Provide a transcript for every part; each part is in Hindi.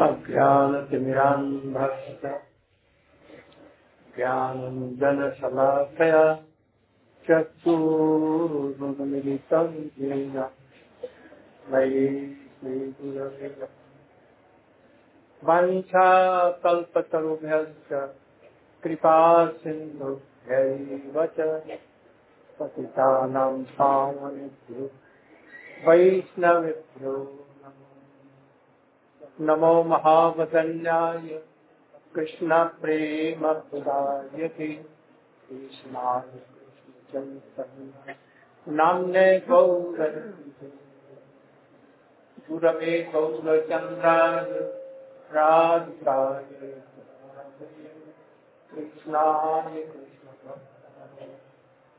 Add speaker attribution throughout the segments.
Speaker 1: अज्ञानतिमिरान्धस्य। ज्ञानञ्जनशलाकया चक्षुरुन्मिलितं येन मयि श्रीगुरवे। वञ्छाकल्पतरुभ्यश्च कृपा सिन्धुभ्यैव च पतितानां पावनेभ्यो वैष्णवेभ्यो नमो महावदन्याय। कृष्ण प्रेम प्रदायते। कृष्णाय कृष्णचैतन्य। नाम्ने गौर गुरवे गौरचन्द्राय राधिकाय कृष्णाय कृष्ण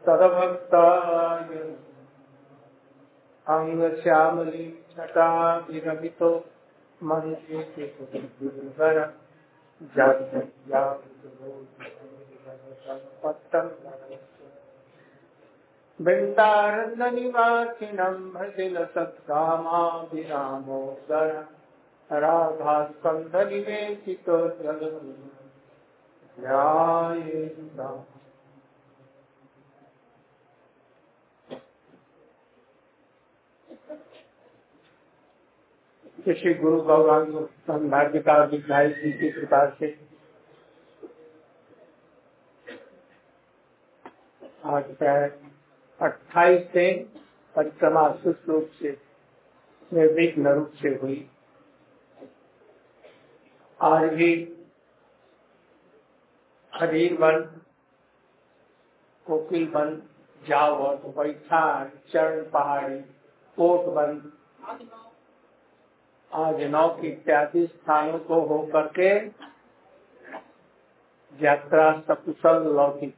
Speaker 1: तदभक्ताय। अङ्गश्यामली मनसेवर वृन्दारण्यनिवासिनं भजिल सत्कामाभिरामोदर। राधास्कन्धनिवेशितो श्री गुरु भगवान भाग्य का विधायक जी की कृपा से। आज प्राय अट्ठाईस से परिक्रमा सुस्त रूप से, निर्विघ्न रूप से हुई। आज भी हरीर वन कोकिल वन जावत बैठान चरण पहाड़ी, कोट वन आज नौ इत्यादि स्थानों को होकर के यात्रा सकुशल लौटी।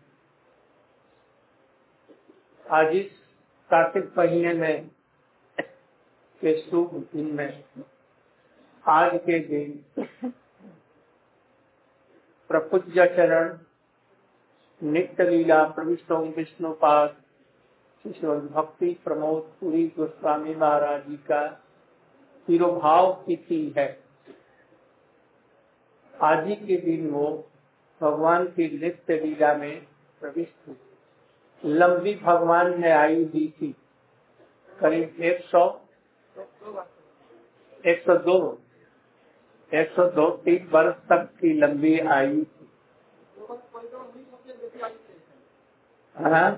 Speaker 1: आज इस कार्तिक महीने में के शुभ दिन में, आज के दिन प्रपूज्य चरण, नित्य लीला, प्रविष्ट विष्णुपाद भक्ति प्रमोद पुरी गोस्वामी महाराज जी का तिरुभाव तिथि है। आज ही के दिन वो भगवान की नित्य लीला में प्रविष्ट हुई लंबी भगवान ने आयु दी थी। करीब एक सौ एक सौ दो एक सौ दो तीन वर्ष तक की लंबी आयु थी। हाँ, हाँ।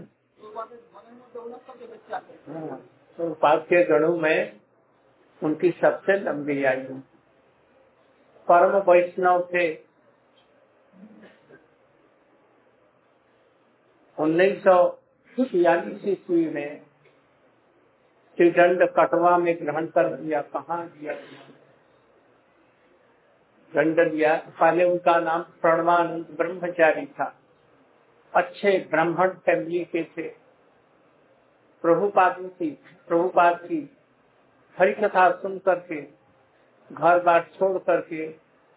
Speaker 1: तो पाठ्य गणों में उनकी सबसे लंबी आयु परम वैष्णव थे। उन्नीस सौ छियालीस ईस्वी में त्रिदंड कटवा में ग्रहण कर दिया कहा दिया दंड दिया पहले उनका नाम प्रणवानंद ब्रह्मचारी था। अच्छे ब्राह्मण फैमिली के थे। प्रभुपाद की प्रभुपाद की हरी कथा सुन करके, घर बार छोड़ करके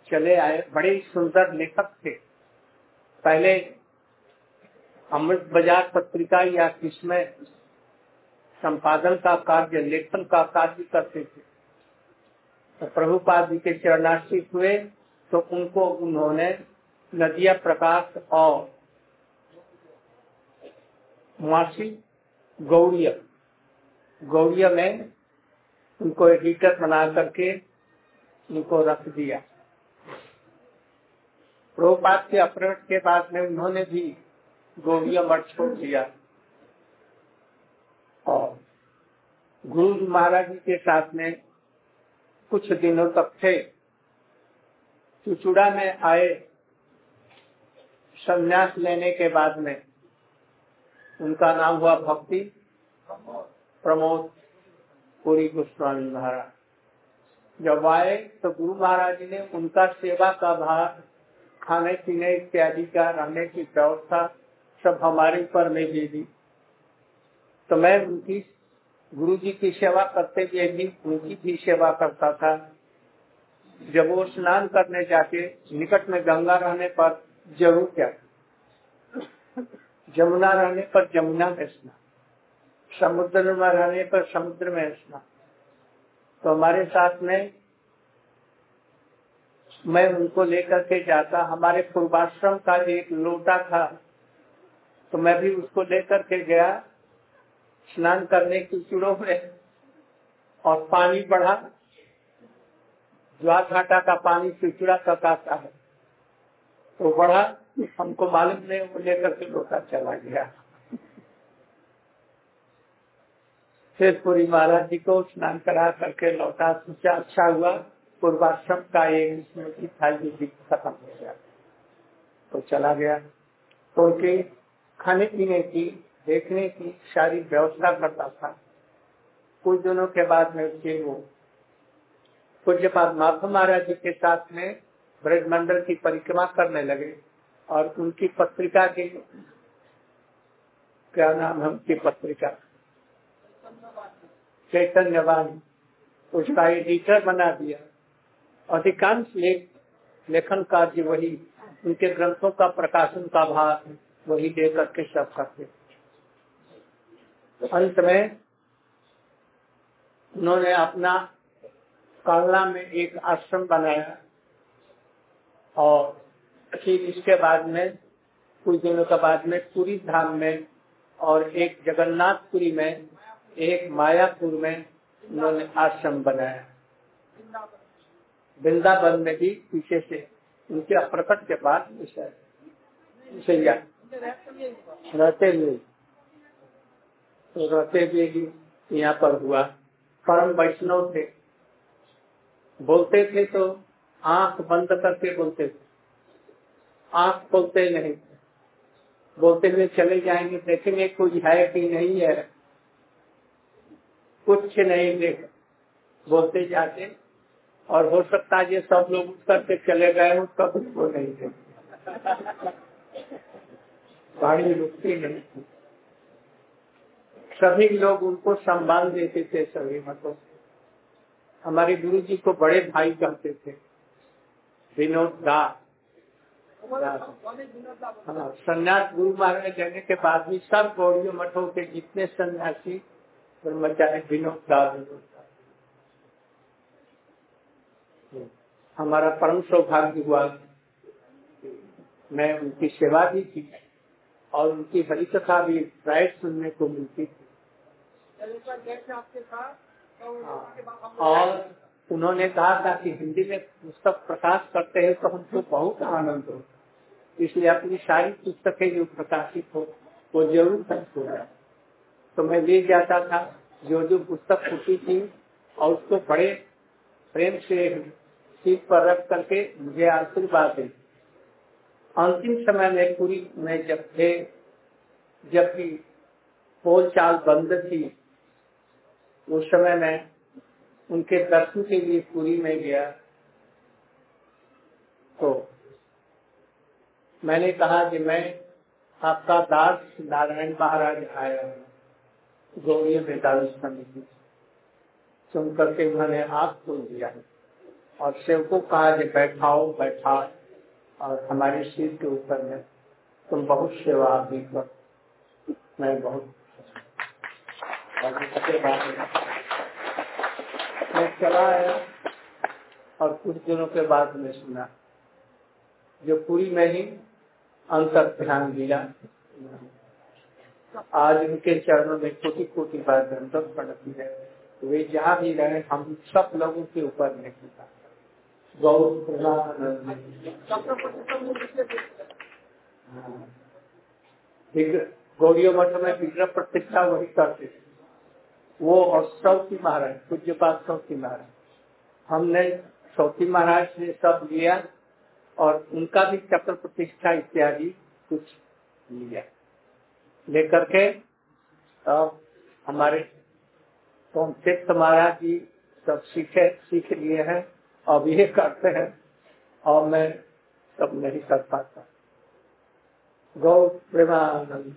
Speaker 1: चले आए बड़े सुंदर लेखक थे। पहले अमृत बाज़ार पत्रिका या किसमें संपादन का कार्य, लेखन का कार्य करते थे। तो प्रभुपाद जी के चरणाश्रित हुए तो उनको उन्होंने नदिया प्रकाश और मासी गौड़िया में उनको एडिटर बना करके उनको रख दिया। प्रोपात के अपहरण के बाद में उन्होंने भी गोविया मठ छोड़ दिया। और गुरु महाराज जी के साथ में कुछ दिनों तक थे। चुचुड़ा में आए संन्यास लेने के बाद में उनका नाम हुआ भक्ति प्रमोद। पूरी गोस्वामी महाराज जब आए तो गुरु महाराज ने उनका सेवा का भार खाने पीने इत्यादि का, रहने की व्यवस्था सब हमारे ऊपर में दे दी। तो मैं उनकी, गुरु जी की सेवा करते हुए भी उनकी भी सेवा करता था। जब वो स्नान करने जाते निकट में गंगा रहने पर ज़रूर क्या जमुना रहने पर जमुना में स्नान समुद्र में रहने पर समुद्र में स्नान तो हमारे साथ में मैं उनको लेकर के जाता। हमारे पूर्वाश्रम का एक लोटा था। तो मैं भी उसको लेकर के गया, स्नान करने की चुड़ो में, और पानी बढ़ा। ज्वार घाटा का पानी चिड़चिड़ा तक आता है। तो बढ़ा। हमको मालूम नहीं, वो लेकर के लोटा चला गया। फिर पूरी महाराज जी को स्नान करा करके लौटा। सोचा अच्छा हुआ, पूर्वाश्रम का एक स्मृति था जो खत्म हो गया। तो चला गया। तो उनके खाने पीने की, देखने की सारी व्यवस्था करता था। कुछ दिनों के बाद में उसके वो पूज्य पाद माधव महाराज जी के साथ में ब्रजमंडल की परिक्रमा करने लगे और उनकी पत्रिका के, क्या नाम है उनकी पत्रिका? चैतन्यवान उसका एडिटर बना दिया। अधिकांश लेख, लेखन कार्य वही, उनके ग्रंथों का प्रकाशन का भाग वही दे करके सब करते अंत में, उन्होंने अपना कालना में एक आश्रम बनाया, और फिर इसके बाद में, कुछ दिनों के बाद में पूरी धाम में, और एक जगन्नाथपुरी में एक मायापुर में उन्होंने आश्रम बनाया। वृंदावन में भी पीछे से उनके प्रकट के बाद रहते हुए तो रहते हुए ही यहाँ पर हुआ। परम वैष्णव थे। बोलते थे तो आँख बंद करके बोलते थे। आँख खोलते नहीं बोलते हुए चले जाएँगे देखेंगे कुछ है कि नहीं है? कुछ नहीं देख बोलते जाते और हो सकता है ये सब लोग उठ करके चले गए उसका कुछ को नहीं थे गाड़ी रुकती नहीं सभी लोग उनको संभाल देते थे सभी मतों हमारे गुरु जी को बड़े भाई कहते थे विनोद दास हाँ संन्यास गुरु महाराज जाने के बाद भी सब गौड़ियों मठों के जितने सन्यासी ब्रह्मचारी विनोद हमारा परम सौभाग्य हुआ मैं उनकी सेवा भी की और उनकी हरी कथा भी प्राय सुनने को मिलती थी। और उन्होंने कहा था कि हिंदी में पुस्तक प्रकाश करते हैं तो हमको बहुत आनंद हो इसलिए अपनी सारी पुस्तकें जो प्रकाशित हो वो ज़रूर खर्च हो जाए। तो मैं ले जाता था, जो जो पुस्तक होती थी, और उसको बड़े प्रेम से सीट पर रख करके मुझे आशीर्वाद दे। अंतिम समय में पूरी, में जब थे जबकि बोल चाल बंद थी, उस समय में उनके दर्शन के लिए पूरी में गया। तो मैंने कहा कि मैं आपका दास नारायण महाराज आया हूँ। गौरी वेदांत समिति सुन करके उन्होंने आग खोल दिया और शिव को कहा बैठाओ, बैठा और हमारे सिर के ऊपर में तुम बहुत सेवा भी कर। मैं बहुत मैं चला आया और कुछ दिनों के बाद में सुना। जो पूरी में ही अंतर ध्यान दिया। आज उनके चरणों में कोटि कोटि बार दंडक पड़ती है। वे जहाँ भी रहे, हम सब लोगों के ऊपर नहीं गौर गौरियो मठ में विग्रह प्रतिष्ठा वही करते थे। वो और सौती महाराज पूज्य पाठ सौती महाराज। हमने सौती महाराज ने सब लिया और उनका भी चक्र प्रतिष्ठा इत्यादि कुछ लिया। लेकर के अब हमारे कॉन्सेप्ट महाराज जी सब सीखे, सीख लिए हैं। अब ये करते हैं। और मैं सब नहीं कर पाता। गौ Premanand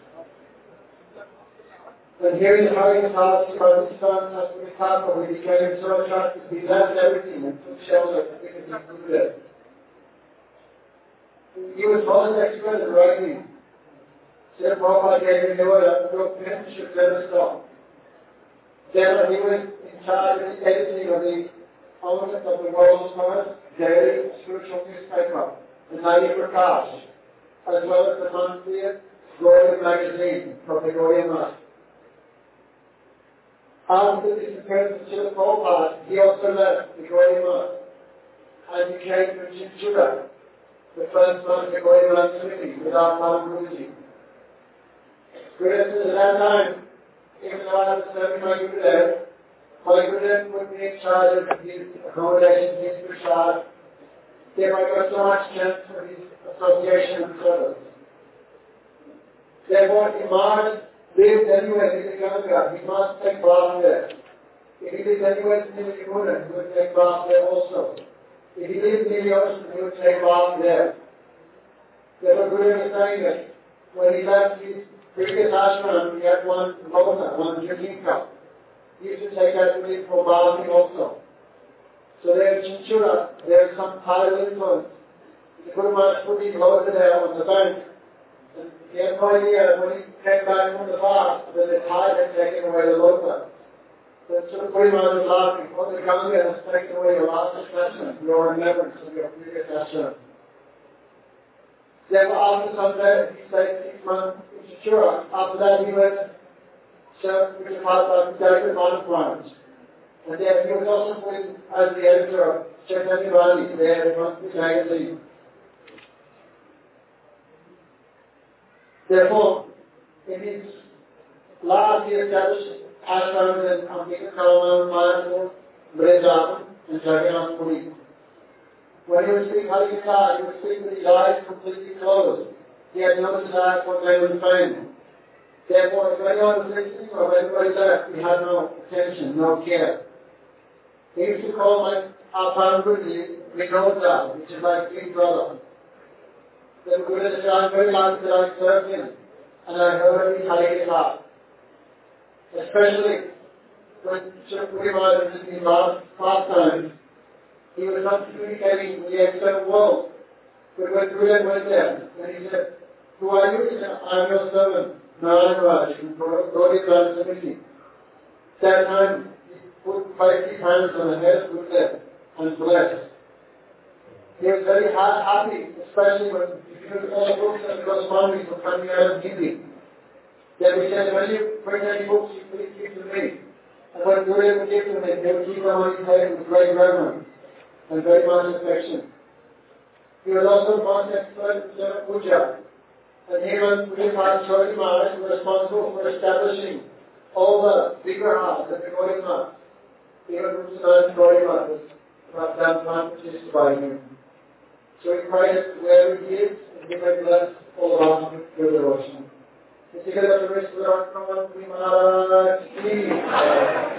Speaker 2: Here in Hari Maharaj, Pakistan, as we so attracted, we left everything and took shelter because he grew there. He was most expert in writing. Srila Prabhupada gave him the order to finish your better stuff. Then he was in charge of the editing of the elements of the world's first daily spiritual newspaper, the Nadi Prakash, as well as the monthly Glory magazine from the Glory Master. After this occurred to Srila Prabhupada, he also left the Gaudiya and became the Chinchura, the first son of the Gaudiya Trinity, without Mahan Guruji. At that time, even though I was serving my Gurudev, my Gurudev put me in charge of his accommodation, his prasad. There I got so much chance for his association and service. Therefore, he marched lives anywhere in the Ganga, he must take bath there. If he lives anywhere in the Yamuna, he would take bath there also. If he lives near the ocean, he would take bath there. Therefore, Guru is saying that when he left his previous ashram, he had one loka, one cup. He used to take that with him for bathing also. So there's Chinchura, there's some tidal influence. The Guru Maharaj put his loka there on the bank he had no idea when he came back from the fast that the tide had taken away the lota. So Sri Puriman was laughing, oh, the Ganga has taken away your last attachment, your remembrance of your previous ashram. Then after some time, he stayed six months in Chichura. After that, he went to Vijayapada Director Manapurans. And then he was also put as the editor of Chaitanya Vani, there in the magazine. Therefore, in his last he established ashrams in Ambika Kalman, Mayapur, Brejam, and Jagannath Puri. When he was speaking Hari Krishna, he was speaking with his eyes completely closed. He had no desire for fame and fame. Therefore, if anyone was listening or if anybody left, he had no attention, no care. He used to call my Apan Guruji Vinodda, which is like big brother. Guru Sri very long that I served him, and I heard his Hare Krishna. Especially when Shri was in the last pastimes, he was not communicating with the external world. But when Guru went there, and he said, Who are you? He said, I am your servant, Narayan Raj, from Gauri Grand Committee. That time, he put five hands on the head of Gurudev and blessed. He was very happy, especially when because all books and correspondence were coming out of Hindi. Then we said, when you bring any books, you please them me. And when Guru would give them, they would keep them on his head with great reverence and very much affection. He was also most expert in puja. And he was Pujapad Chori Maharaj responsible for establishing all the vigrahas at the Gaurima. Even Rupasan Gaurima was not done not just by him. So in Christ, wherever he is, in give bless all around me through devotion. Let's take a look at the rest of the Lord from one.